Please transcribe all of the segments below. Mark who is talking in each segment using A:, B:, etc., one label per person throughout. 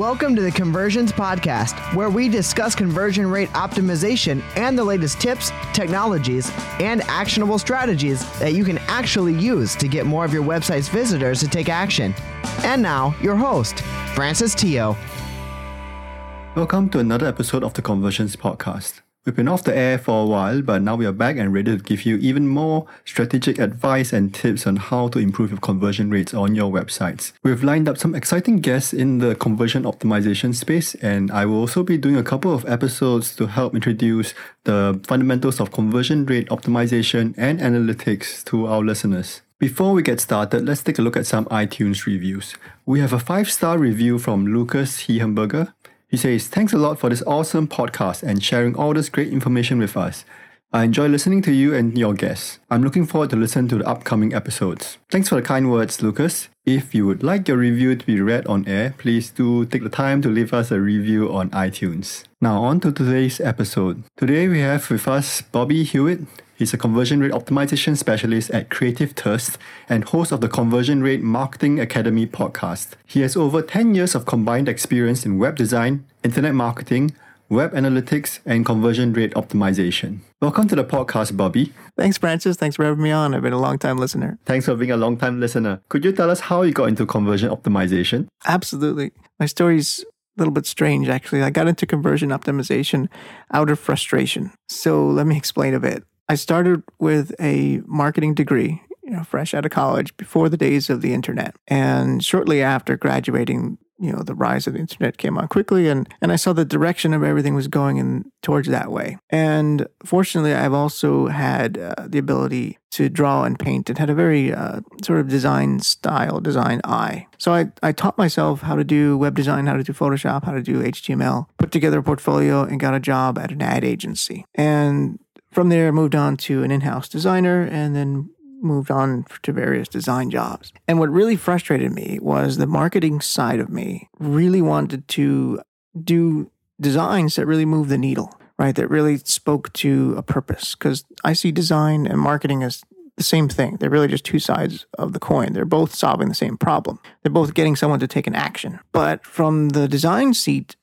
A: Welcome to the Conversions Podcast, where we discuss conversion rate optimization and the latest tips, technologies, and actionable strategies that you can actually use to get more of your website's visitors to take action. And now, your host, Francis Teo.
B: Welcome to another episode of the Conversions Podcast. We've been off the air for a while, but now we are back and ready to give you even more strategic advice and tips on how to improve your conversion rates on your websites. We've lined up some exciting guests in the conversion optimization space, and I will also be doing a couple of episodes to help introduce the fundamentals of conversion rate optimization and analytics to our listeners. Before we get started, let's take a look at some iTunes reviews. We have a five star review from Lucas Hehenberger. He says, Thanks a lot for this awesome podcast and sharing all this great information with us. I enjoy listening to you and your guests. I'm looking forward to listen to the upcoming episodes. Thanks for the kind words, Lucas. If you would like your review to be read on air, please do take the time to leave us a review on iTunes. Now on to today's episode. Today we have with us Bobby Hewitt. He's a conversion rate optimization specialist at Creative Thirst and host of the Conversion Rate Marketing Academy podcast. He has over 10 years of combined experience in web design, internet marketing, web analytics, and conversion rate optimization. Welcome to the podcast, Bobby.
C: Thanks, Francis. Thanks for having me on. I've been a long time listener.
B: Thanks for being a long time listener. Could you tell us how you got into conversion optimization?
C: Absolutely. My story's a little bit strange, actually. I got into conversion optimization out of frustration. So let me explain a bit. I started with a marketing degree, you know, fresh out of college before the days of the internet. And shortly after graduating, you know, the rise of the internet came on quickly and, and I saw the direction of everything was going in towards that way. And fortunately, I've also had uh, the ability to draw and paint and had a very uh, sort of design style, design eye. So I, I taught myself how to do web design, how to do Photoshop, how to do HTML, put together a portfolio and got a job at an ad agency. And from there, moved on to an in house designer and then moved on to various design jobs. And what really frustrated me was the marketing side of me really wanted to do designs that really move the needle, right? That really spoke to a purpose. Because I see design and marketing as the same thing. They're really just two sides of the coin. They're both solving the same problem. They're both getting someone to take an action. But from the design seat,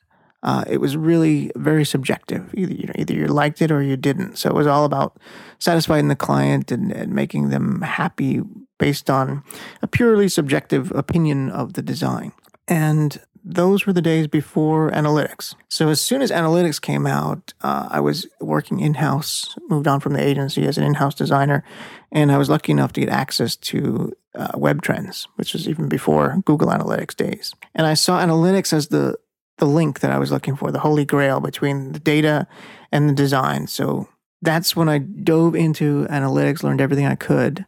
C: uh, it was really very subjective. Either you know, either you liked it or you didn't. So it was all about satisfying the client and, and making them happy based on a purely subjective opinion of the design. And those were the days before analytics. So as soon as analytics came out, uh, I was working in house, moved on from the agency as an in house designer, and I was lucky enough to get access to uh, WebTrends, which was even before Google Analytics days. And I saw analytics as the the link that I was looking for, the holy grail between the data and the design. So that's when I dove into analytics, learned everything I could,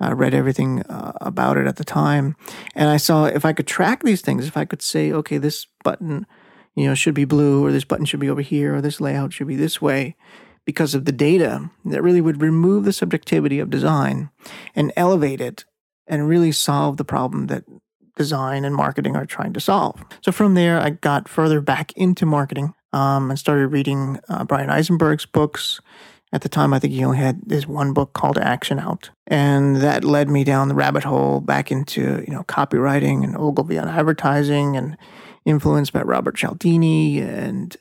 C: uh, read everything uh, about it at the time, and I saw if I could track these things, if I could say, okay, this button, you know, should be blue, or this button should be over here, or this layout should be this way, because of the data, that really would remove the subjectivity of design and elevate it, and really solve the problem that design and marketing are trying to solve. So from there, I got further back into marketing um, and started reading uh, Bryan Eisenberg's books. At the time, I think he only had this one book called Action out, and that led me down the rabbit hole back into you know copywriting and Ogilvy on advertising and influenced by Robert Cialdini and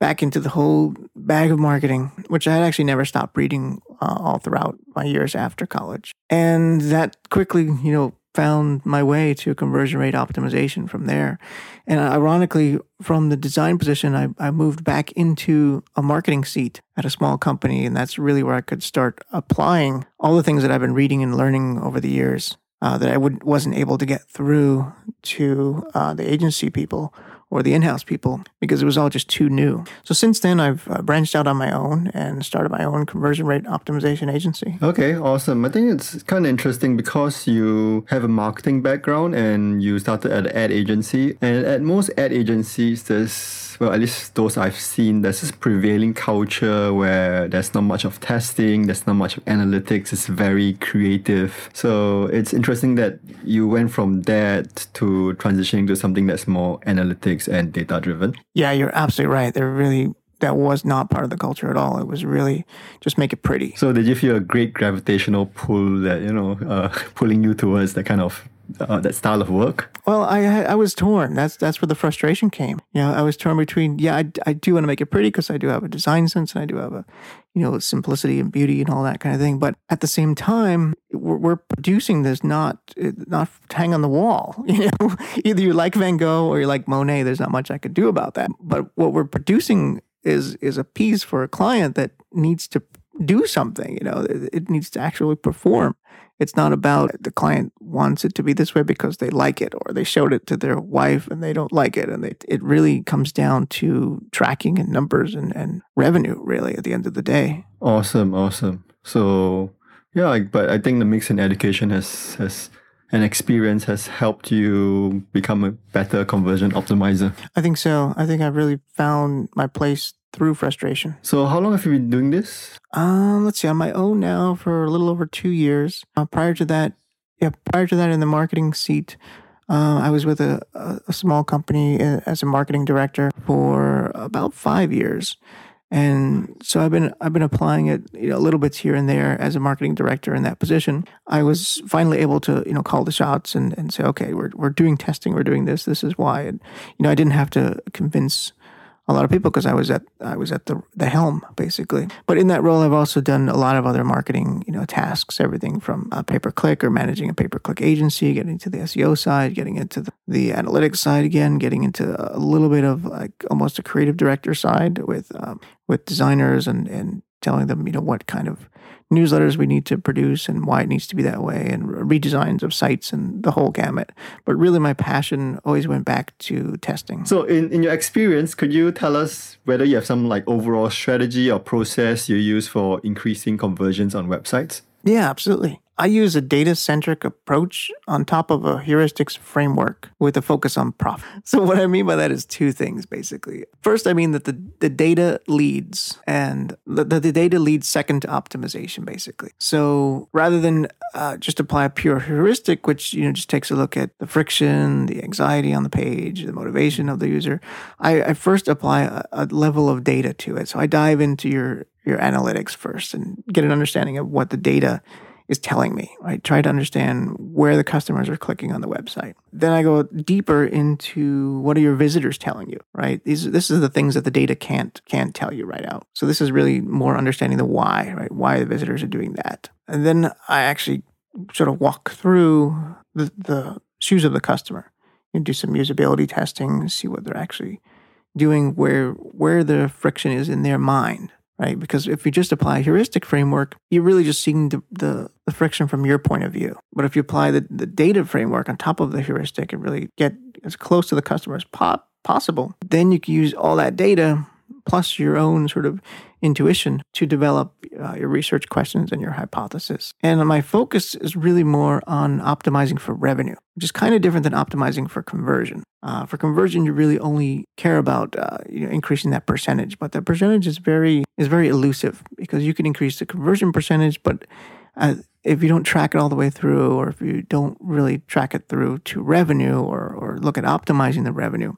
C: back into the whole bag of marketing, which I had actually never stopped reading uh, all throughout my years after college. And that quickly, you know, found my way to conversion rate optimization from there. And ironically, from the design position, I, I moved back into a marketing seat at a small company. And that's really where I could start applying all the things that I've been reading and learning over the years uh, that I would, wasn't able to get through to uh, the agency people or the in-house people because it was all just too new. So since then, I've uh, branched out on my own and started my own conversion rate optimization agency.
B: Okay, awesome. I think it's kind of interesting because you have a marketing background and you started at an ad agency. And at most ad agencies, there's well, at least those I've seen, there's this prevailing culture where there's not much of testing, there's not much of analytics, it's very creative. So it's interesting that you went from that to transitioning to something that's more analytics and data driven.
C: Yeah, you're absolutely right. They're really that was not part of the culture at all. It was really just make it pretty.
B: So they give you a great gravitational pull that you know, uh, pulling you towards that kind of uh, that style of work.
C: Well, I I was torn. That's that's where the frustration came. You know, I was torn between yeah, I, I do want to make it pretty because I do have a design sense and I do have a you know simplicity and beauty and all that kind of thing. But at the same time, we're, we're producing this not not hang on the wall. You know, either you like Van Gogh or you like Monet. There's not much I could do about that. But what we're producing is is a piece for a client that needs to do something. You know, it, it needs to actually perform. It's not about the client wants it to be this way because they like it or they showed it to their wife and they don't like it. And they, it really comes down to tracking and numbers and, and revenue, really, at the end of the day.
B: Awesome, awesome. So, yeah, but I think the mix in education has, has and experience has helped you become a better conversion optimizer.
C: I think so. I think I've really found my place through frustration.
B: So, how long have you been doing this?
C: Um, let's see, on my own now for a little over two years. Uh, prior to that, yeah, prior to that, in the marketing seat, uh, I was with a, a, small company uh, as a marketing director for about five years, and so I've been I've been applying it you know a little bits here and there as a marketing director in that position. I was finally able to you know call the shots and, and say, okay, we're we're doing testing, we're doing this, this is why, and you know I didn't have to convince a lot of people because I was at I was at the the helm basically. But in that role, I've also done a lot of other marketing you know tasks, everything from a pay per click or managing a pay per click agency, getting to the SEO side, getting into the, the, analytics side again, getting into a little bit of like almost a creative director side with um, with designers and and telling them you know what kind of newsletters we need to produce and why it needs to be that way and redesigns of sites and the whole gamut. But really, my passion always went back to testing.
B: So, in, in your experience, could you tell us whether you have some like overall strategy or process you use for increasing conversions on websites?
C: Yeah, absolutely. I use a data centric approach on top of a heuristics framework with a focus on profit. So, what I mean by that is two things basically. First, I mean that the, the data leads, and the, the data leads second to optimization basically. So, rather than uh, just apply a pure heuristic, which you know just takes a look at the friction, the anxiety on the page, the motivation of the user, I, I first apply a, a level of data to it. So, I dive into your your analytics first and get an understanding of what the data is telling me. I try to understand where the customers are clicking on the website. Then I go deeper into what are your visitors telling you, right? These this is the things that the data can't can't tell you right out. So this is really more understanding the why, right? Why the visitors are doing that. And then I actually sort of walk through the, the shoes of the customer and do some usability testing, see what they're actually doing, where where the friction is in their mind right? Because if you just apply a heuristic framework, you're really just seeing the, the, the, friction from your point of view. But if you apply the, the data framework on top of the heuristic and really get as close to the customer as po- possible, then you can use all that data plus your own sort of intuition to develop uh, your research questions and your hypothesis. And my focus is really more on optimizing for revenue, which is kind of different than optimizing for conversion. Uh, for conversion, you really only care about uh, you know, increasing that percentage, but the percentage is very is very elusive because you can increase the conversion percentage, but uh, if you don't track it all the way through, or if you don't really track it through to revenue, or or look at optimizing the revenue,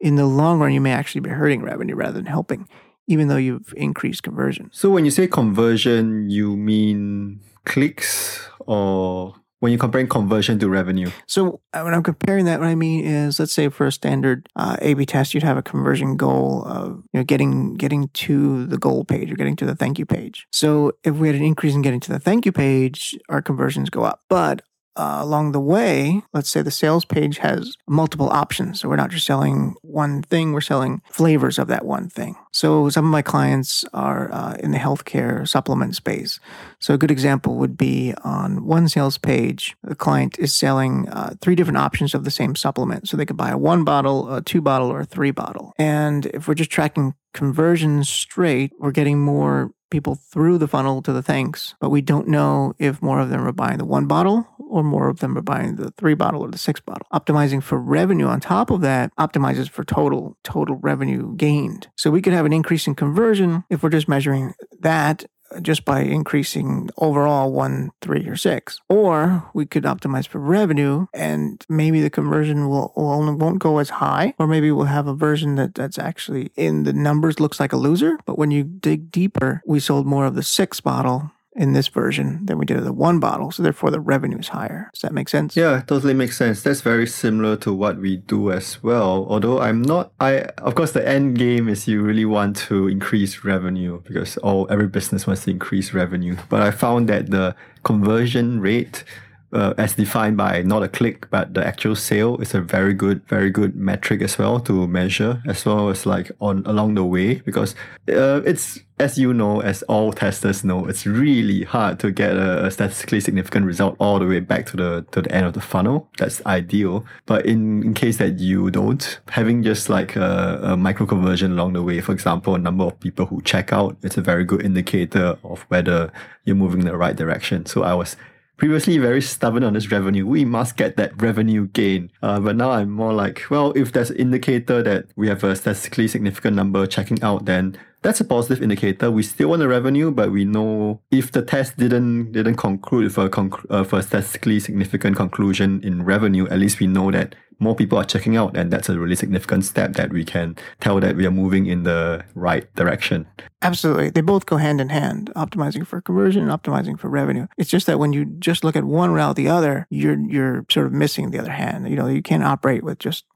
C: in the long run, you may actually be hurting revenue rather than helping, even though you've increased conversion.
B: So when you say conversion, you mean clicks or when you're comparing conversion to revenue?
C: So uh, when I'm comparing that, what I mean is, let's say for a standard uh, A/B test, you'd have a conversion goal of you know getting getting to the goal page or getting to the thank you page. So if we had an increase in getting to the thank you page, our conversions go up. But uh, along the way, let's say the sales page has multiple options. So we're not just selling one thing, we're selling flavors of that one thing. So some of my clients are uh, in the healthcare supplement space. So a good example would be on one sales page, the client is selling uh, three different options of the same supplement. So they could buy a one bottle, a two bottle, or a three bottle. And if we're just tracking conversions straight, we're getting more people through the funnel to the thanks, but we don't know if more of them are buying the one bottle or more of them are buying the three bottle or the six bottle. Optimizing for revenue on top of that optimizes for total total revenue gained. So we could have an increase in conversion if we're just measuring that just by increasing overall one, three, or six. Or we could optimize for revenue and maybe the conversion will, will won't go as high, or maybe we'll have a version that, that's actually in the numbers looks like a loser. But when you dig deeper, we sold more of the six bottle in this version than we did in the one bottle. So therefore the revenue is higher. Does that make sense?
B: Yeah, totally makes sense. That's very similar to what we do as well. Although I'm not I of course the end game is you really want to increase revenue because all every business wants to increase revenue. But I found that the conversion rate uh, as defined by not a click but the actual sale is a very good very good metric as well to measure as well as like on along the way because uh, it's as you know as all testers know it's really hard to get a, statistically significant result all the way back to the to the end of the funnel. That's ideal. But in, in case that you don't having just like a, a micro conversion along the way for example a number of people who check out it's a very good indicator of whether you're moving in the right direction. So i was previously very stubborn on this revenue. We must get that revenue gain. Uh, but now I'm more like, well, if there's an indicator that we have a statistically significant number checking out, then that's a positive indicator. We still want the revenue, but we know if the test didn't didn't conclude for a, conc- uh, for a statistically significant conclusion in revenue, at least we know that more people are checking out, and that's a really significant step that we can tell that we are moving in the right direction.
C: Absolutely. They both go hand in hand, optimizing for conversion and optimizing for revenue. It's just that when you just look at one route the other, you're you're sort of missing the other hand. You know, you can't operate with just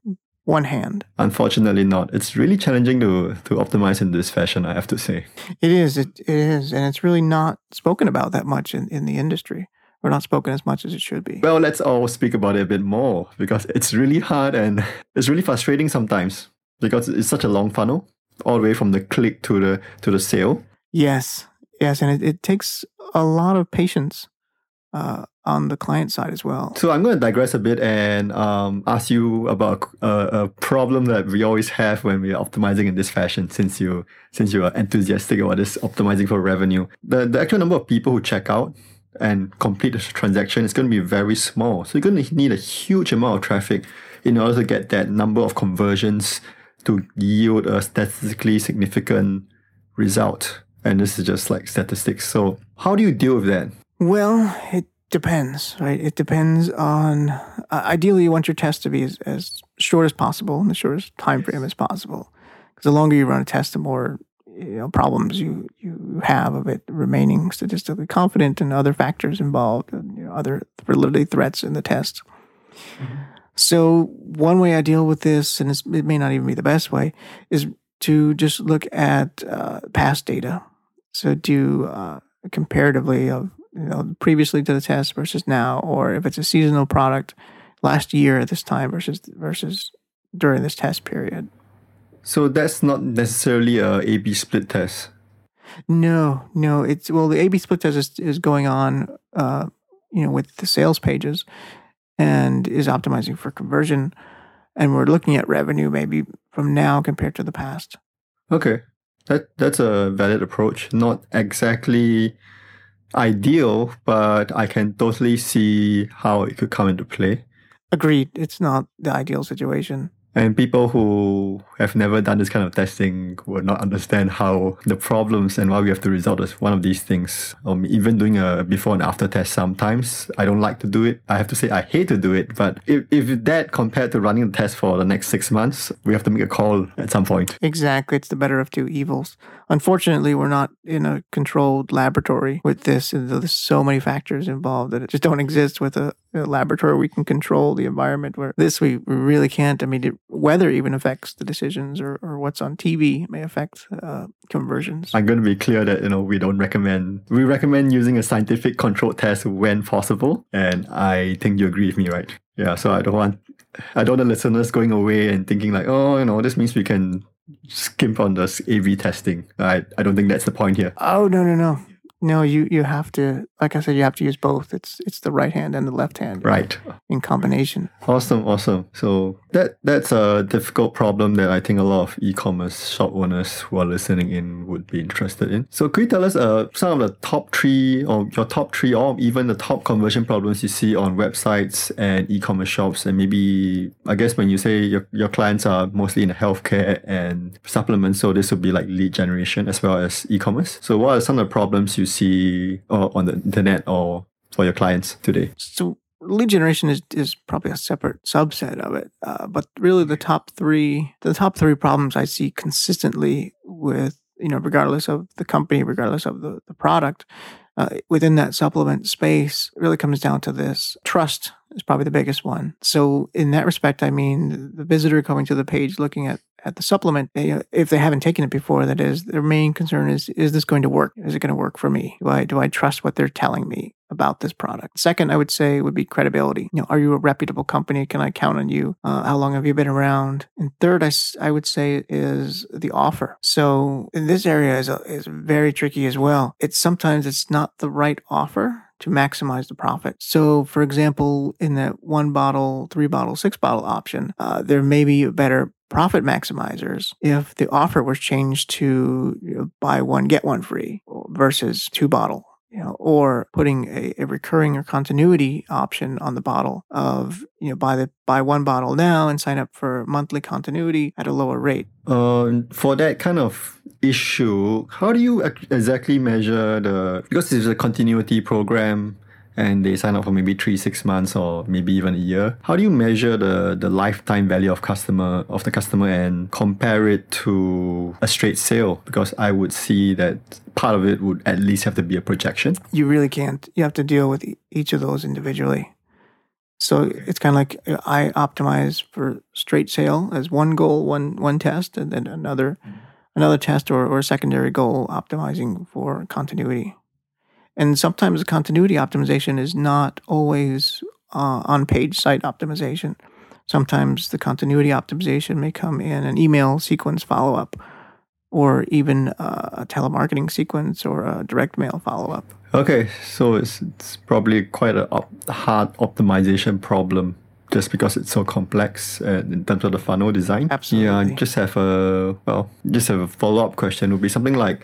C: one hand.
B: Unfortunately not. It's really challenging to to optimize in this fashion, I have to say.
C: It is, it, it is, and it's really not spoken about that much in, in the industry or not spoken as much as it should be.
B: Well, let's all speak about it a bit more because it's really hard and it's really frustrating sometimes because it's such a long funnel all the way from the click to the to the sale.
C: Yes, yes, and it, it takes a lot of patience uh, on the client side as well.
B: So I'm going to digress a bit and um, ask you about a, a, problem that we always have when we're optimizing in this fashion. Since you since you are enthusiastic about this optimizing for revenue, the the actual number of people who check out and complete the transaction is going to be very small. So you're going to need a huge amount of traffic in order to get that number of conversions to yield a statistically significant result. And this is just like statistics. So how do you deal with that?
C: Well, it depends, right? It depends on. Uh, ideally, you want your test to be as, as short as possible in the shortest time frame as possible. Because the longer you run a test, the more you know problems you you have of it remaining statistically confident and other factors involved, and you know, other validity threats in the test. Mm-hmm. So one way I deal with this, and it may not even be the best way, is to just look at uh, past data. So do uh, comparatively of you know previously to the test versus now, or if it's a seasonal product, last year at this time versus versus during this test period.
B: So that's not necessarily a A/B split test.
C: No, no. It's well, the A/B split test is, is going on, uh, you know, with the sales pages, and is optimizing for conversion. And we're looking at revenue maybe from now compared to the past.
B: Okay. That that's a valid approach. Not exactly ideal, but I can totally see how it could come into play.
C: Agreed. It's not the ideal situation.
B: And people who have never done this kind of testing will not understand how the problems and why we have to result as one of these things. Um, even doing a before and after test sometimes, I don't like to do it. I have to say I hate to do it. But if, if that compared to running the test for the next six months, we have to make a call at some point.
C: Exactly. It's the better of two evils. Unfortunately, we're not in a controlled laboratory with this. And there's so many factors involved that it just don't exist with a, a laboratory. We can control the environment where this we, really can't. I mean, it, weather even affects the decisions, or, or what's on TV may affect uh, conversions.
B: I'm going to be clear that you know we don't recommend. We recommend using a scientific controlled test when possible, and I think you agree with me, right? Yeah. So I don't want I don't want the listeners going away and thinking like, oh, you know, this means we can skimp on this A/B testing. I I don't think that's the point here.
C: Oh no no no. No, you you have to like I said, you have to use both. It's it's the right hand and the left hand.
B: Right.
C: In combination.
B: Awesome, awesome. So that that's a difficult problem that I think a lot of e-commerce shop owners who are listening in would be interested in. So could you tell us uh, some of the top three or your top three or even the top conversion problems you see on websites and e-commerce shops and maybe I guess when you say your, your clients are mostly in healthcare and supplements, so this would be like lead generation as well as e-commerce. So what are some of the problems you see uh, on the internet or for your clients today?
C: So lead generation is, is probably a separate subset of it. Uh, but really the top three, the top three problems I see consistently with, you know, regardless of the company, regardless of the, the product, uh, within that supplement space really comes down to this trust is probably the biggest one. So in that respect, I mean, the visitor coming to the page looking at at the supplement, they, if they haven't taken it before, that is their main concern is is this going to work? Is it going to work for me? Do I do I trust what they're telling me about this product? Second, I would say would be credibility. You know, are you a reputable company? Can I count on you? Uh, how long have you been around? And third, I, I would say is the offer. So in this area is is very tricky as well. It's sometimes it's not the right offer to maximize the profit. So, for example, in that one bottle, three bottle, six bottle option, uh, there may be a better profit maximizers if the offer was changed to you know, buy one get one free versus two bottle you know, or putting a, a, recurring or continuity option on the bottle of you know buy the buy one bottle now and sign up for monthly continuity at a lower rate.
B: Uh, for that kind of issue, how do you exactly measure the because it's a continuity program? And they sign up for maybe three, six months or maybe even a year. How do you measure the, the lifetime value of customer of the customer and compare it to a straight sale? Because I would see that part of it would at least have to be a projection.
C: You really can't. You have to deal with each of those individually. So it's kind of like I optimize for straight sale as one goal, one one test, and then another mm-hmm. another test or, or secondary goal optimizing for continuity. And sometimes the continuity optimization is not always uh, on page site optimization. Sometimes the continuity optimization may come in an email sequence follow up or even uh, a telemarketing sequence or a direct mail follow up.
B: Okay, so it's, it's probably quite a op- hard optimization problem just because it's so complex uh, in terms of the funnel design.
C: Absolutely.
B: Yeah, just have a well, just have a follow up question would be something like,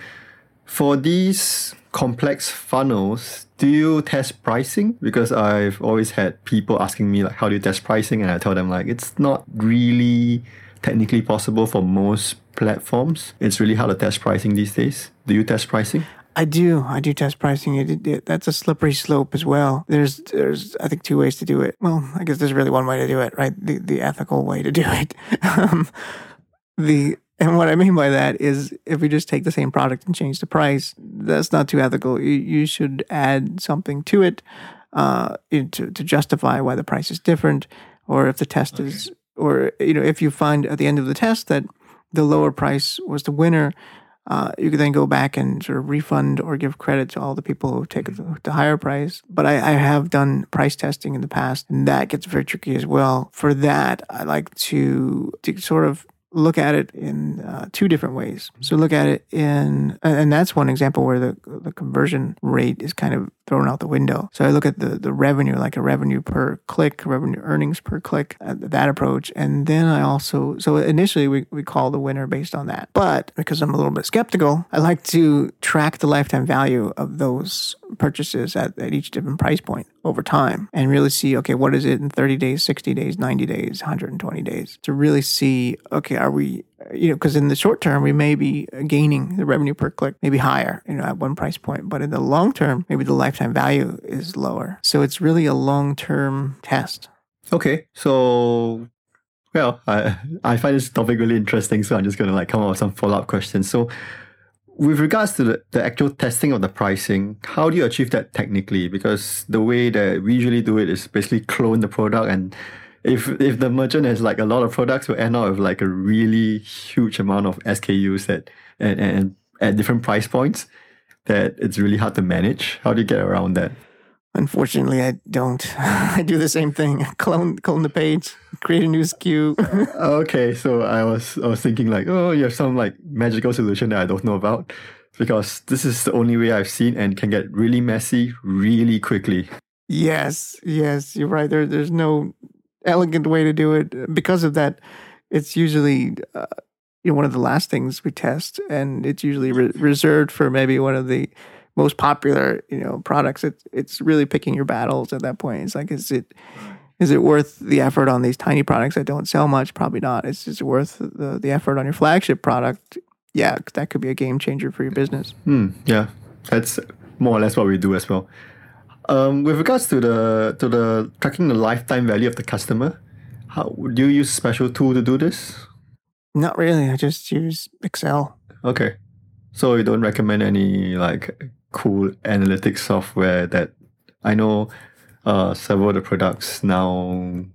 B: for these complex funnels, do you test pricing? Because I've always had people asking me like, how do you test pricing? And I tell them like, it's not really technically possible for most platforms. It's really hard to test pricing these days. Do you test pricing?
C: I do. I do test pricing. It, it, that's a slippery slope as well. There's, there's, I think, two ways to do it. Well, I guess there's really one way to do it, right? The, the ethical way to do it. um, the and what I mean by that is if we just take the same product and change the price, that's not too ethical. You, you should add something to it uh, to, to justify why the price is different, or if the test okay. is, or you know, if you find at the end of the test that the lower price was the winner, uh, you can then go back and sort of refund or give credit to all the people who take mm-hmm. the, the higher price. But I, I, have done price testing in the past, and that gets very tricky as well. For that, I like to, to sort of look at it in uh, two different ways. So look at it in, and that's one example where the the conversion rate is kind of thrown out the window. So I look at the the revenue, like a revenue per click, revenue earnings per click, uh, that approach, and then I also so initially we we call the winner based on that, but because I'm a little bit skeptical, I like to track the lifetime value of those purchases at, at each different price point over time and really see okay what is it in 30 days 60 days 90 days 120 days to really see okay are we you know because in the short term we may be gaining the revenue per click maybe higher you know at one price point but in the long term maybe the lifetime value is lower. So it's really a long term test.
B: Okay so well I, I find this topic really interesting so i'm just going to like come up with some follow-up questions. So with regards to the, the actual testing of the pricing, how do you achieve that technically? Because the way that we usually do it is basically clone the product and if if the merchant has like a lot of products, we end up with like a really huge amount of SKUs that and, and at different price points that it's really hard to manage. How do you get around that?
C: Unfortunately, I don't. I do the same thing. Clone clone the page, create a new SKU.
B: okay, so I was I was thinking like, oh, you have some like magical solution that I don't know about, because this is the only way I've seen and can get really messy really quickly.
C: Yes, yes, you're right. There, there's no elegant way to do it. Because of that, it's usually uh, you know one of the last things we test, and it's usually re- reserved for maybe one of the most popular you know products. It, it's really picking your battles at that point. It's like is it is it worth the effort on these tiny products that don't sell much? Probably not. It's just worth the, the effort on your flagship product? Yeah that could be a game changer for your business.
B: Hmm, yeah. That's more or less what we do as well um, with regards to the to the tracking the lifetime value of the customer how do you use special tool to do this
C: not really i just use excel
B: okay so you don't recommend any like cool analytics software that I know uh, several of the products now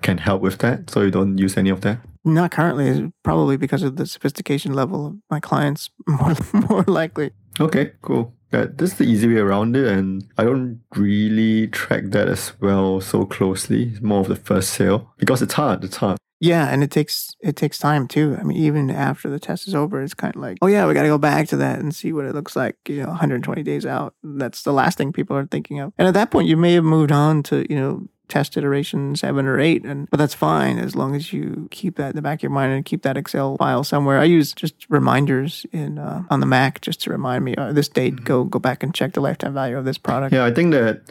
B: can help with that. So you don't use any of that?
C: Not currently, probably because of the sophistication level of my clients, more more likely.
B: Okay, cool. This is the easy way around it, and I don't really track that as well so closely. It's more of the first sale because it's hard. It's hard.
C: Yeah, and it takes it takes time too. I mean, even after the test is over, it's kind of like, oh yeah, we got to go back to that and see what it looks like. You know, 120 days out. That's the last thing people are thinking of. And at that point, you may have moved on to you know test iteration seven or eight, and but that's fine as long as you keep that in the back of your mind and keep that Excel file somewhere. I use just reminders in uh, on the Mac just to remind me uh, this date. Mm-hmm. Go go back and check the lifetime value of this product.
B: Yeah, I think that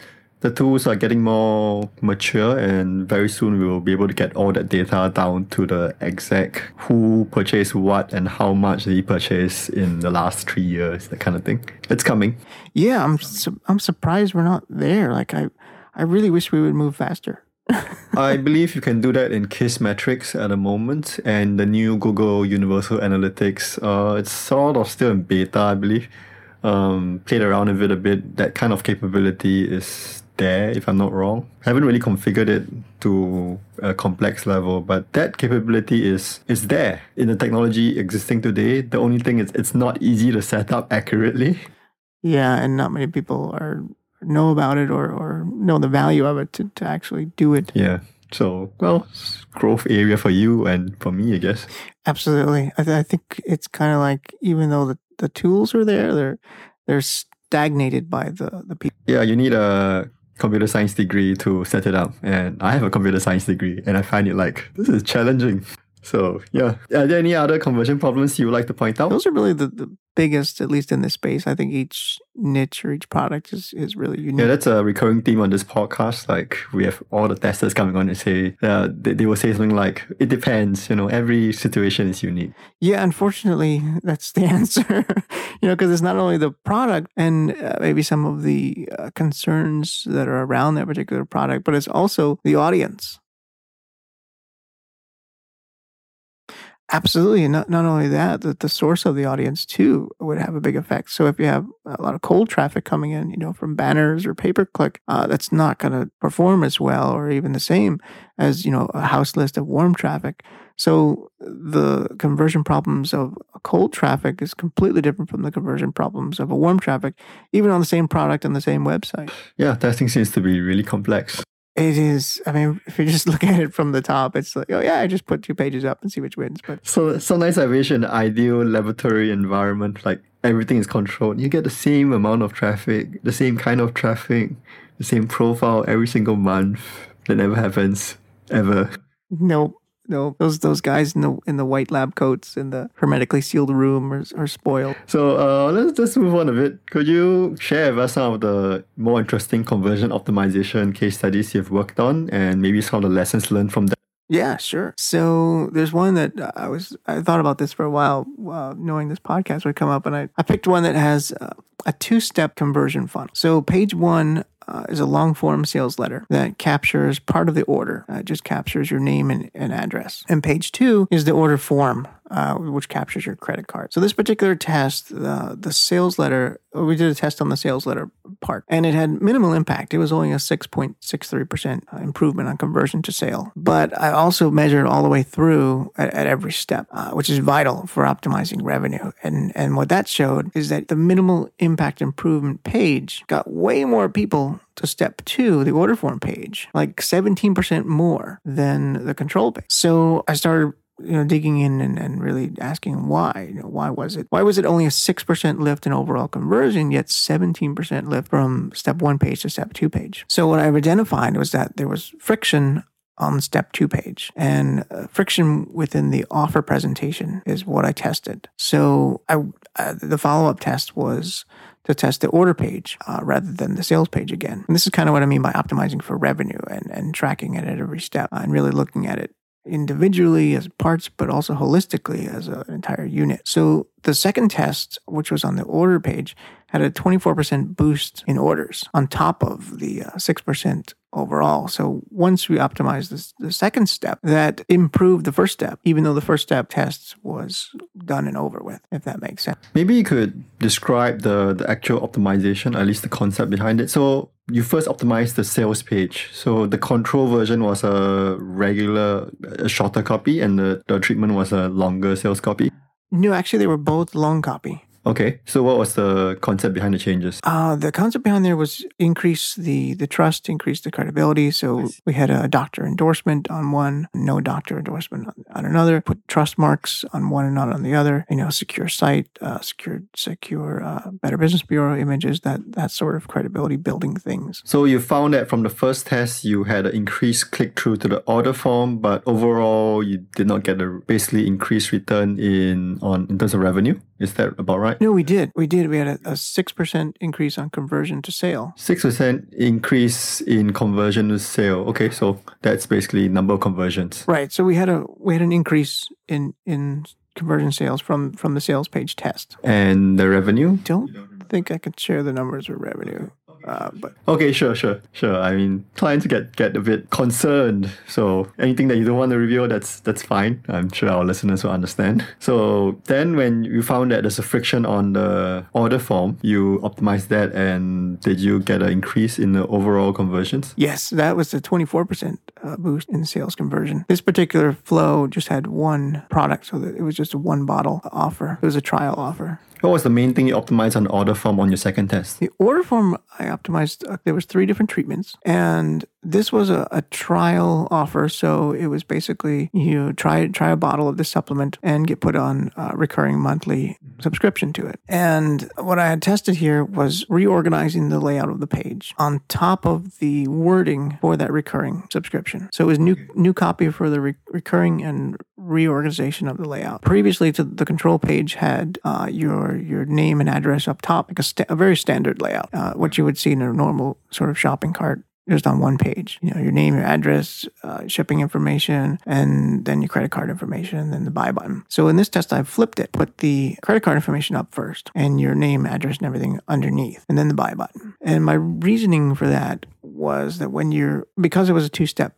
B: the tools are getting more mature and very soon we will be able to get all that data down to the exact who purchased what and how much they purchased in the last three years that kind of thing it's coming
C: yeah i'm su- i'm surprised we're not there like i i really wish we would move faster
B: I believe you can do that in KISSmetrics at the moment, and the new Google Universal Analytics. Uh, it's sort of still in beta, I believe. Um, played around with it a bit. That kind of capability is there, if I'm not wrong. I haven't really configured it to a complex level, but that capability is is there in the technology existing today. The only thing is it's not easy to set up accurately.
C: Yeah, and not many people are know about it or, or know the value of it to, to actually do it.
B: Yeah. So, well, growth area for you and for me, I guess.
C: Absolutely. I, th- I think it's kind of like even though the, the tools are there, they're they're stagnated by the the people.
B: Yeah, you need a computer science degree to set it up. And I have a computer science degree and I find it like, this is challenging. So yeah, are there any other conversion problems you would like to point out?
C: Those are really the, the biggest, at least in this space. I think each niche or each product is, is really unique.
B: Yeah, that's a recurring theme on this podcast. Like we have all the testers coming on and say, uh, they, they will say something like, it depends, you know, every situation is unique.
C: Yeah, unfortunately, that's the answer. you know, because it's not only the product and uh, maybe some of the uh, concerns that are around that particular product, but it's also the audience. Absolutely. And not, not only that, that the source of the audience too would have a big effect. So if you have a lot of cold traffic coming in, you know, from banners or pay per click, uh, that's not going to perform as well or even the same as, you know, a house list of warm traffic. So the conversion problems of cold traffic is completely different from the conversion problems of a warm traffic, even on the same product and the same website.
B: Yeah, testing seems to be really complex.
C: It is. I mean, if you just look at it from the top, it's like, oh yeah, I just put two pages up and see which wins. But
B: so sometimes I wish an ideal laboratory environment, like everything is controlled. You get the same amount of traffic, the same kind of traffic, the same profile every single month. That never happens ever.
C: Nope. No, those those guys in the in the white lab coats in the hermetically sealed room are, are spoiled.
B: So uh, let's just move on a bit. Could you share with us some of the more interesting conversion optimization case studies you've worked on, and maybe some of the lessons learned from that?
C: Yeah, sure. So there's one that I was I thought about this for a while, uh, knowing this podcast would come up, and I I picked one that has uh, a two step conversion funnel. So page one uh, is a long form sales letter that captures part of the order. Uh, it just captures your name and, and address. And page two is the order form, uh, which captures your credit card. So this particular test, uh, the sales letter, we did a test on the sales letter part, and it had minimal impact. It was only a 6.63% uh, improvement on conversion to sale. But I also measured all the way through at, at every step, uh, which is vital for optimizing revenue. And, and what that showed is that the minimal impact improvement page got way more people to step two, the order form page, like 17% more than the control page. So I started you know digging in and, and really asking why you know, why was it why was it only a 6% lift in overall conversion yet 17% lift from step one page to step two page so what i've identified was that there was friction on step two page and uh, friction within the offer presentation is what i tested so I, uh, the follow-up test was to test the order page uh, rather than the sales page again. And this is kind of what I mean by optimizing for revenue and, and tracking it at every step uh, and really looking at it individually as parts, but also holistically as an entire unit. So the second test, which was on the order page, had a 24% boost in orders on top of the uh, 6% overall. So once we optimized this, the second step, that improved the first step, even though the first step test was done and over with, if that makes sense.
B: Maybe you could describe the, the actual optimization, at least the concept behind it. So you first optimized the sales page. So the control version was a regular, a shorter copy, and the, the treatment was a longer sales copy.
C: No, actually, they were both long copy.
B: Okay, so what was the concept behind the changes?
C: Uh, the concept behind there was increase the the trust, increase the credibility. So we had a doctor endorsement on one, no doctor endorsement on, on another. Put trust marks on one and not on the other. You know, secure site, uh, secure secure uh, Better Business Bureau images. That that sort of credibility building things.
B: So you found that from the first test, you had an increased click through to the order form, but overall, you did not get a basically increased return in on in terms of revenue. Is that about right?
C: No, we did. We did. We had a six percent increase on conversion to sale.
B: Six percent increase in conversion to sale. Okay, so that's basically number of conversions.
C: Right. So we had a we had an increase in in conversion sales from from the sales page test.
B: And the revenue?
C: Don't think I could share the numbers with revenue. Uh, but
B: okay, sure, sure, sure. I mean, clients get get a bit concerned. So anything that you don't want to reveal, that's that's fine. I'm sure our listeners will understand. So then, when you found that there's a friction on the order form, you optimized that, and did you get an increase in the overall conversions?
C: Yes, that was a 24% uh, boost in sales conversion. This particular flow just had one product, so it was just a one bottle offer. It was a trial offer.
B: What was the main thing you optimized on the order form on your second test?
C: The order form I optimized. Uh, there was three different treatments, and this was a, a, trial offer. So it was basically you try try a bottle of this supplement and get put on a recurring monthly subscription to it. And what I had tested here was reorganizing the layout of the page on top of the wording for that recurring subscription. So it was new new copy for the re- recurring and reorganization of the layout. Previously, to the control page had uh, your your name and address up top, like a, sta- a very standard layout, uh, what you would see in a normal sort of shopping cart just on one page. You know, your name, your address, uh, shipping information, and then your credit card information, and then the buy button. So in this test, I flipped it, put the credit card information up first, and your name, address, and everything underneath, and then the buy button. And my reasoning for that was that when you're because it was a two step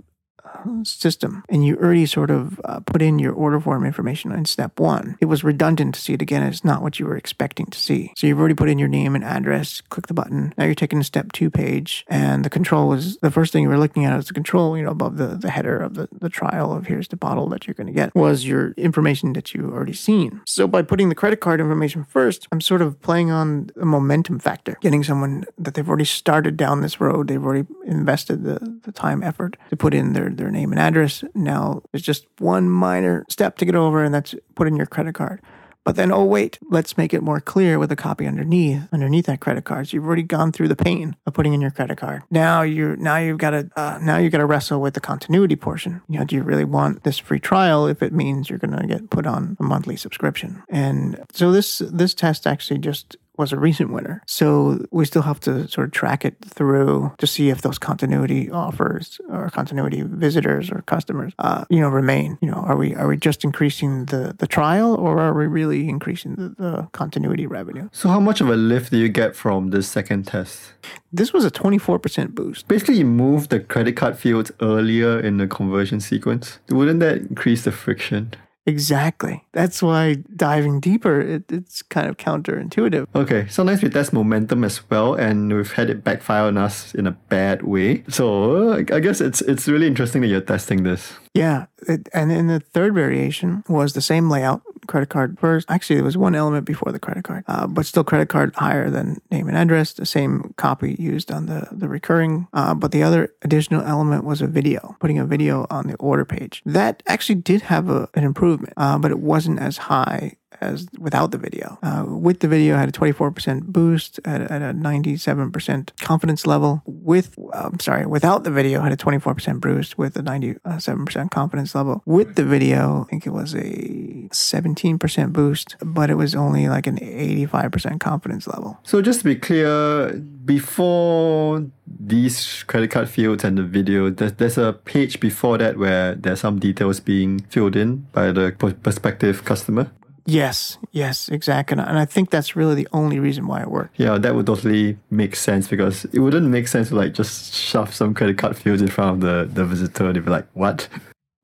C: system and you already sort of uh, put in your order form information in step one, it was redundant to see it again. It's not what you were expecting to see. So you've already put in your name and address, click the button. Now you're taking the step two page and the control was the first thing you were looking at is the control, you know, above the, the header of the, the trial of here's the bottle that you're going to get was your information that you already seen. So by putting the credit card information first, I'm sort of playing on a momentum factor, getting someone that they've already started down this road. They've already invested the, the time, effort to put in their, their name and address. Now there's just one minor step to get over, and that's put in your credit card. But then, oh wait, let's make it more clear with a copy underneath, underneath that credit card. So you've already gone through the pain of putting in your credit card. Now you're now you've got to uh, now you've got to wrestle with the continuity portion. You know, do you really want this free trial if it means you're going to get put on a monthly subscription? And so this this test actually just was a recent winner. So we still have to sort of track it through to see if those continuity offers or continuity visitors or customers, uh, you know, remain. You know, are we are we just increasing the the trial or are we really increasing the, the continuity revenue?
B: So how much of a lift do you get from this second test?
C: This was a twenty four percent boost.
B: Basically, you moved the credit card fields earlier in the conversion sequence. Wouldn't that increase the friction?
C: Exactly. That's why diving deeper, it, it's kind of counterintuitive.
B: Okay, sometimes we test momentum as well, and we've had it backfire on us in a bad way. So I guess it's it's really interesting that you're testing this.
C: Yeah, it, and then the third variation was the same layout, credit card first. Actually, there was one element before the credit card, uh, but still credit card higher than name and address. The same copy used on the the recurring, uh, but the other additional element was a video, putting a video on the order page. That actually did have a, an improvement, uh, but it wasn't as high as without the video. Uh, with the video, had a 24% boost at, at a 97% confidence level. With, I'm sorry, without the video, had a 24% boost with a 97% confidence level. With the video, I think it was a 17% boost, but it was only like an 85% confidence level.
B: So just to be clear, before these credit card fields and the video, there's, there's a page before that where there's some details being filled in by the prospective customer.
C: Yes, yes, exactly. And I think that's really the only reason why it worked.
B: Yeah, that would totally make sense because it wouldn't make sense to like just shove some credit card fields in front of the, the visitor. They'd be like, what?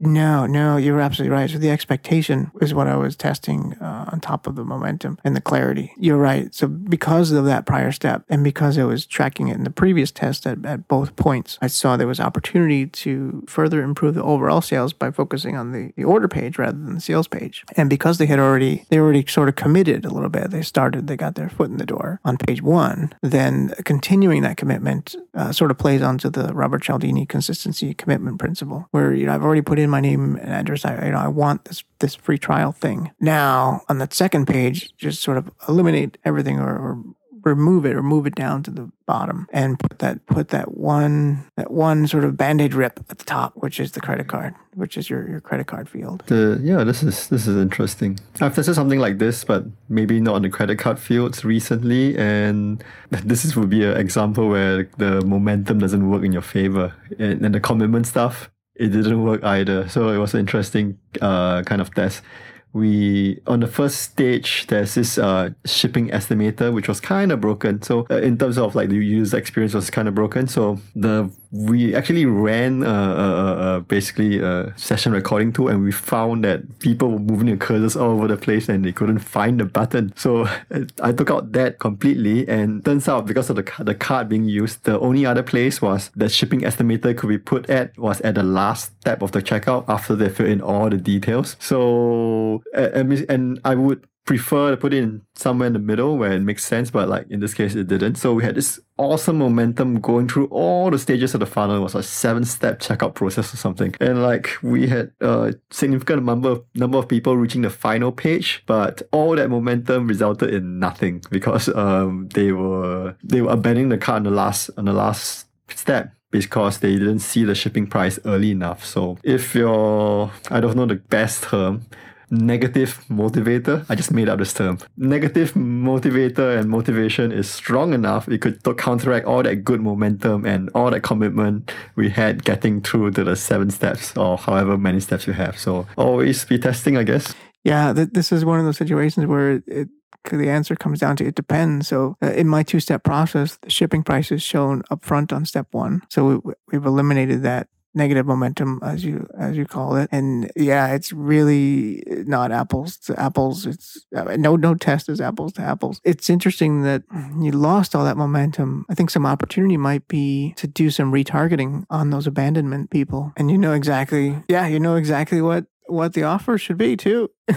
C: No, no, you're absolutely right. So the expectation is what I was testing uh, on top of the momentum and the clarity. You're right. So because of that prior step and because I was tracking it in the previous test at, at both points, I saw there was opportunity to further improve the overall sales by focusing on the, the order page rather than the sales page. And because they had already, they already sort of committed a little bit, they started, they got their foot in the door on page one, then continuing that commitment uh, sort of plays onto the Robert Cialdini consistency commitment principle, where, you know, I've already put in my name and address. I, you know, I want this this free trial thing. Now, on that second page, just sort of eliminate everything or, or remove it or move it down to the bottom and put that put that one that one sort of band-aid rip at the top which is the credit card which is your, your credit card field
B: the yeah this is this is interesting i've tested something like this but maybe not on the credit card fields recently and this is, would be an example where the momentum doesn't work in your favor and, and the commitment stuff it didn't work either. So it was an interesting uh, kind of test. We on the first stage there's this uh, shipping estimator which was kind of broken. So uh, in terms of like the user experience was kind of broken. So the we actually ran a, basically a session recording tool and we found that people were moving their cursors all over the place and they couldn't find the button. So uh, i took out that completely and turns out because of the, the card being used the only other place was the shipping estimator could be put at was at the last step of the checkout after they fill in all the details. So and, and I would prefer to put it in somewhere in the middle where it makes sense, but like in this case, it didn't. So we had this awesome momentum going through all the stages of the funnel. It was a seven step checkout process or something. And like we had a significant number of, number of people reaching the final page, but all that momentum resulted in nothing because um, they were they were abandoning the cart on the last on the last step because they didn't see the shipping price early enough. So if you're I don't know the best term, negative motivator. I just made up this term. Negative motivator and motivation is strong enough, it could counteract all that good momentum and all that commitment we had getting through to the seven steps or however many steps you have. So always be testing, I guess.
C: Yeah, th- this is one of those situations where it, the answer comes down to it depends. So uh, in my two step process, the shipping price is shown upfront on step one. So we, we've eliminated that negative momentum as you as you call it. And yeah it's really not apples to apples. It's uh, no no test is apples to apples. It's interesting that you lost all that momentum. I think some opportunity might be to do some retargeting on those abandonment people. And you know exactly yeah you know exactly what what the offer should be too.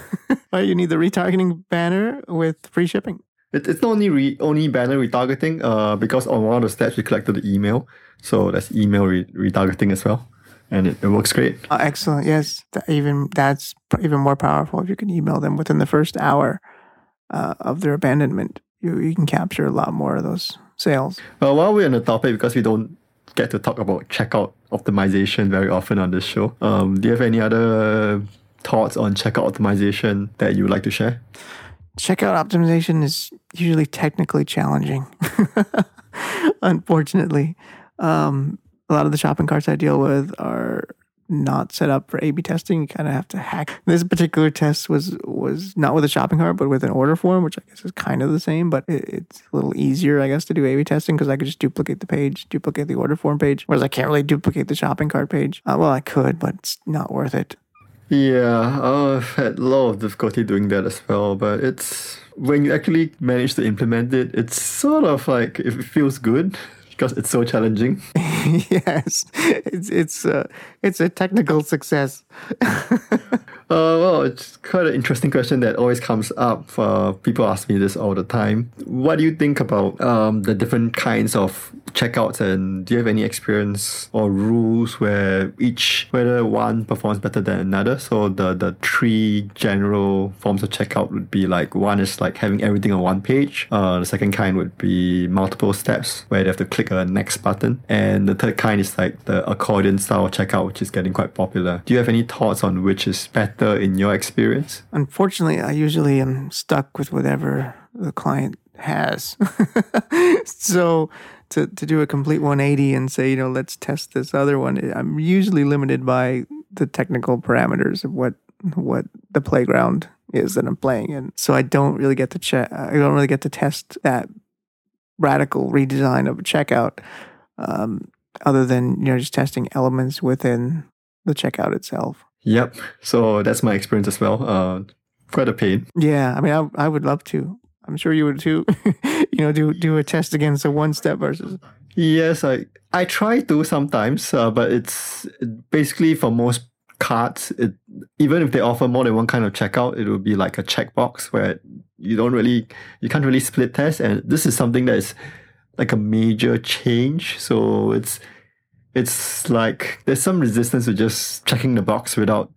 C: Right you need the retargeting banner with free shipping.
B: It, it's not only re, only banner retargeting uh because on one of the steps we collected the email so that's email re- retargeting as well, and it, it works great.
C: Oh, excellent. Yes, that even that's even more powerful if you can email them within the first hour uh, of their abandonment. You you can capture a lot more of those sales.
B: Well, while we're on the topic, because we don't get to talk about checkout optimization very often on this show, um, do you have any other thoughts on checkout optimization that you would like to share?
C: Checkout optimization is usually technically challenging, unfortunately. Um, a lot of the shopping carts I deal with are not set up for A/B testing. You kind of have to hack. This particular test was was not with a shopping cart, but with an order form, which I guess is kind of the same, but it, it's a little easier, I guess, to do A/B testing because I could just duplicate the page, duplicate the order form page, whereas I can't really duplicate the shopping cart page. Uh, well, I could, but it's not worth it.
B: Yeah, I've had a lot of difficulty doing that as well, but it's when you actually manage to implement it, it's sort of like it feels good because it's so challenging.
C: yes, it's it's uh, it's a technical success.
B: Uh, well, it's quite an interesting question that always comes up. Uh, people ask me this all the time. What do you think about um, the different kinds of checkouts, and do you have any experience or rules where each whether one performs better than another? So the the three general forms of checkout would be like one is like having everything on one page. Uh, the second kind would be multiple steps where they have to click a next button, and the third kind is like the accordion style checkout, which is getting quite popular. Do you have any thoughts on which is better? in your experience?
C: Unfortunately, I usually am stuck with whatever the client has. so to, to do a complete 180 and say, you know, let's test this other one, I'm usually limited by the technical parameters of what what the playground is that I'm playing in. So I don't really get to check. I don't really get to test that radical redesign of a checkout, um, other than you know just testing elements within the checkout itself.
B: Yep. So that's my experience as well. Uh, quite a pain.
C: Yeah, I mean, I I would love to. I'm sure you would too. you know, do do a test against a one step versus.
B: Yes, I I try to sometimes, uh, but it's basically for most cards. It even if they offer more than one kind of checkout, it will be like a checkbox where you don't really you can't really split test, and this is something that is like a major change. So it's it's like there's some resistance to just checking the box without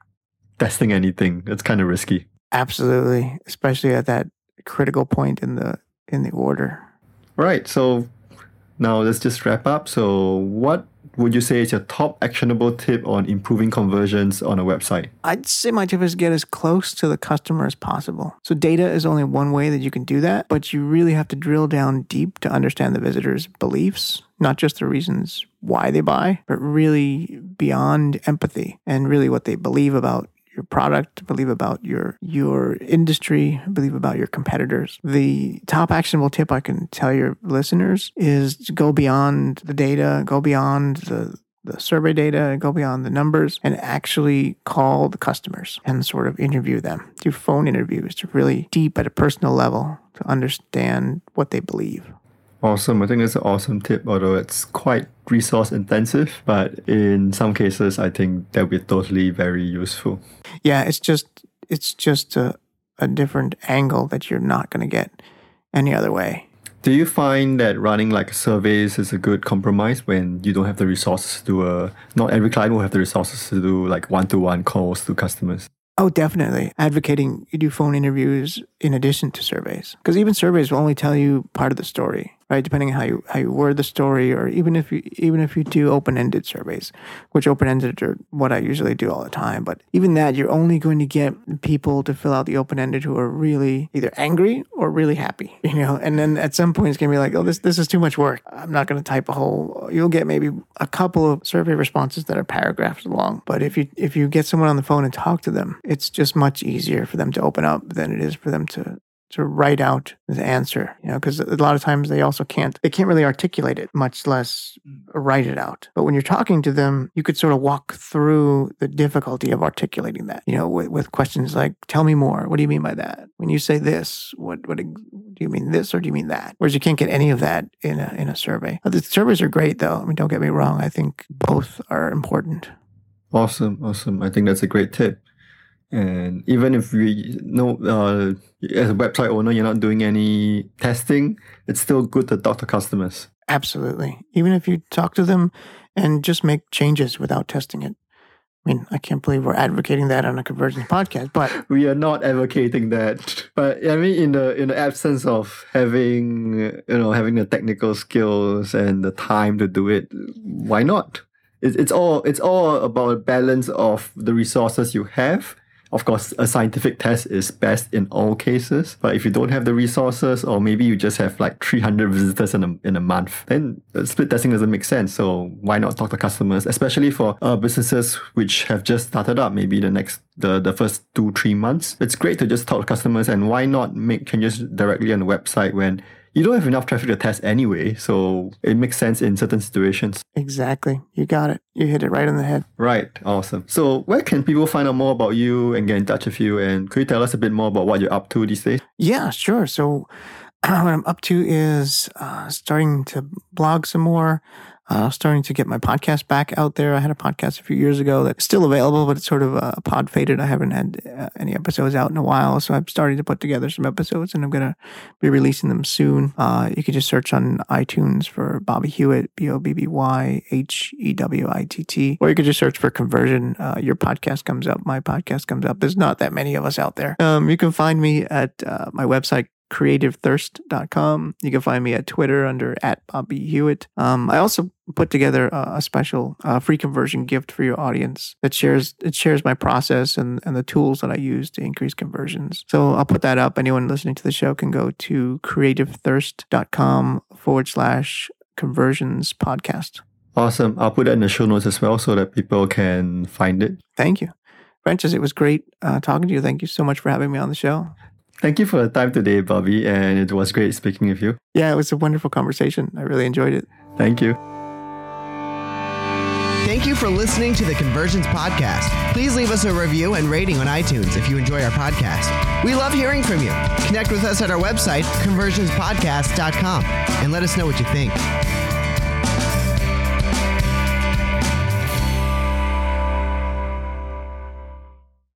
B: testing anything. It's kind of risky.
C: Absolutely, especially at that critical point in the in the order.
B: Right. So now let's just wrap up. So what would you say is your top actionable tip on improving conversions on a website?
C: I'd say my tip is get as close to the customer as possible. So data is only one way that you can do that, but you really have to drill down deep to understand the visitor's beliefs, not just the reasons why they buy, but really beyond empathy and really what they believe about your product, believe about your your industry, believe about your competitors. The top actionable tip I can tell your listeners is to go beyond the data, go beyond the the survey data, go beyond the numbers, and actually call the customers and sort of interview them. Do phone interviews to really deep at a personal level to understand what they believe.
B: Awesome. I think it's an awesome tip, although it's quite resource intensive, but in some cases, I think that would be totally very useful.
C: Yeah, it's just it's just a, a different angle that you're not going to get any other way.
B: Do you find that running like surveys is a good compromise when you don't have the resources to do a, not every client will have the resources to do like one to one calls to customers?
C: Oh, definitely. Advocating you do phone interviews in addition to surveys. Because even surveys will only tell you part of the story right? Depending on how you how you word the story, or even if you even if you do open ended surveys, which open ended are what I usually do all the time. But even that, you're only going to get people to fill out the open ended who are really either angry or really happy, you know. And then at some point, it's gonna be like, oh, this this is too much work. I'm not gonna type a whole. You'll get maybe a couple of survey responses that are paragraphs long. But if you if you get someone on the phone and talk to them, it's just much easier for them to open up than it is for them to to write out the answer, you know, because a lot of times they also can't, they can't really articulate it, much less mm. write it out. But when you're talking to them, you could sort of walk through the difficulty of articulating that, you know, with, with questions like, tell me more. What do you mean by that? When you say this, what, what do you mean this or do you mean that? Whereas you can't get any of that in a, in a survey. The surveys are great though. I mean, don't get me wrong. I think both are important.
B: Awesome. Awesome. I think that's a great tip. And even if we know, uh, as a website owner, you're not doing any testing, it's still good to talk to customers.
C: Absolutely. Even if you talk to them and just make changes without testing it. I mean, I can't believe we're advocating that on a conversions podcast, but
B: we are not advocating that. But I mean, in the in the absence of having you know having the technical skills and the time to do it, why not? It's it's all it's all about a balance of the resources you have of course, a scientific test is best in all cases. But if you don't have the resources, or maybe you just have like 300 visitors in a, in a month, then split testing doesn't make sense. So why not talk to customers, especially for uh, businesses which have just started up, maybe the next, the, the first two, three months. It's great to just talk to customers and why not make changes directly on the website when you don't have enough traffic to test anyway, so it makes sense in certain situations.
C: Exactly. You got it. You hit it right on the head.
B: Right. Awesome. So, where can people find out more about you and get in touch with you? And could you tell us a bit more about what you're up to these days?
C: Yeah, sure. So, what I'm up to is uh, starting to blog some more uh, starting to get my podcast back out there. I had a podcast a few years ago that's still available, but it's sort of uh, pod faded. I haven't had uh, any episodes out in a while, so I'm starting to put together some episodes, and I'm gonna be releasing them soon. Uh, you can just search on iTunes for Bobby Hewitt, B O B B Y H E W I T T, or you could just search for Conversion. Uh, your podcast comes up, my podcast comes up. There's not that many of us out there. Um, you can find me at uh, my website creativethirst.com. You can find me at Twitter under at Bobby Hewitt. Um, I also put together a, a special uh, free conversion gift for your audience that shares it shares my process and, and the tools that I use to increase conversions. So I'll put that up. Anyone listening to the show can go to creativethirst.com forward slash conversions podcast.
B: Awesome. I'll put that in the show notes as well so that people can find it.
C: Thank you. Francis, it was great uh, talking to you. Thank you so much for having me on the show.
B: Thank you for the time today, Bobby, and it was great speaking with you.
C: Yeah, it was a wonderful conversation. I really enjoyed it.
B: Thank you.
A: Thank you for listening to the Conversions Podcast. Please leave us a review and rating on iTunes if you enjoy our podcast. We love hearing from you. Connect with us at our website, conversionspodcast.com, and let us know what you think.